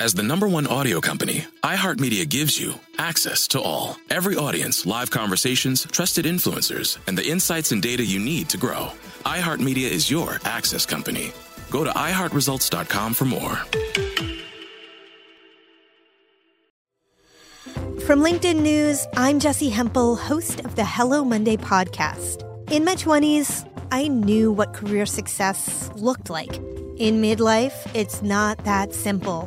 As the number one audio company, iHeartMedia gives you access to all. Every audience, live conversations, trusted influencers, and the insights and data you need to grow. iHeartMedia is your access company. Go to iHeartResults.com for more. From LinkedIn News, I'm Jesse Hempel, host of the Hello Monday podcast. In my 20s, I knew what career success looked like. In midlife, it's not that simple.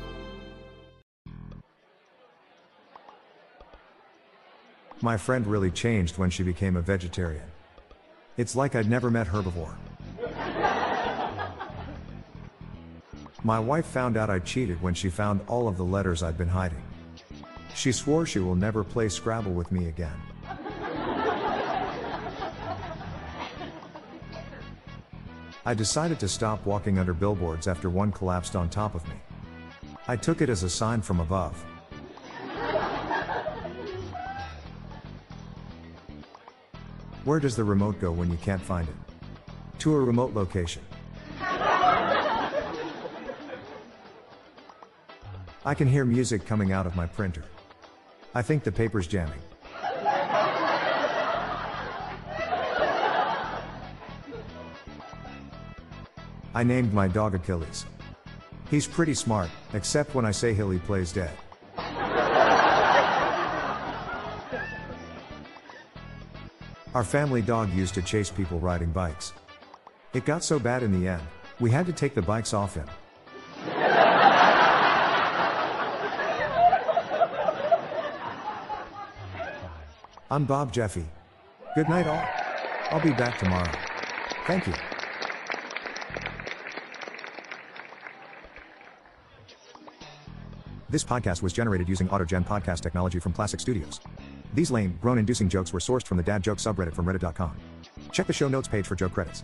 My friend really changed when she became a vegetarian. It's like I'd never met her before. My wife found out I cheated when she found all of the letters I'd been hiding. She swore she will never play Scrabble with me again. I decided to stop walking under billboards after one collapsed on top of me. I took it as a sign from above. Where does the remote go when you can't find it? To a remote location. I can hear music coming out of my printer. I think the paper's jamming. I named my dog Achilles. He's pretty smart, except when I say Hilly plays dead. Our family dog used to chase people riding bikes. It got so bad in the end, we had to take the bikes off him. I'm Bob Jeffy. Good night, all. I'll be back tomorrow. Thank you. This podcast was generated using AutoGen podcast technology from Classic Studios. These lame, groan inducing jokes were sourced from the dad joke subreddit from reddit.com. Check the show notes page for joke credits.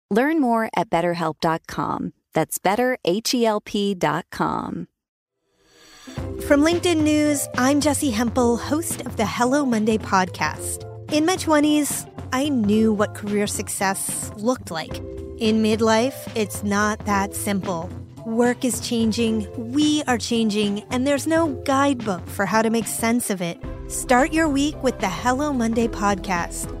Learn more at betterhelp.com. That's betterhelp.com. From LinkedIn News, I'm Jesse Hempel, host of the Hello Monday podcast. In my 20s, I knew what career success looked like. In midlife, it's not that simple. Work is changing, we are changing, and there's no guidebook for how to make sense of it. Start your week with the Hello Monday podcast.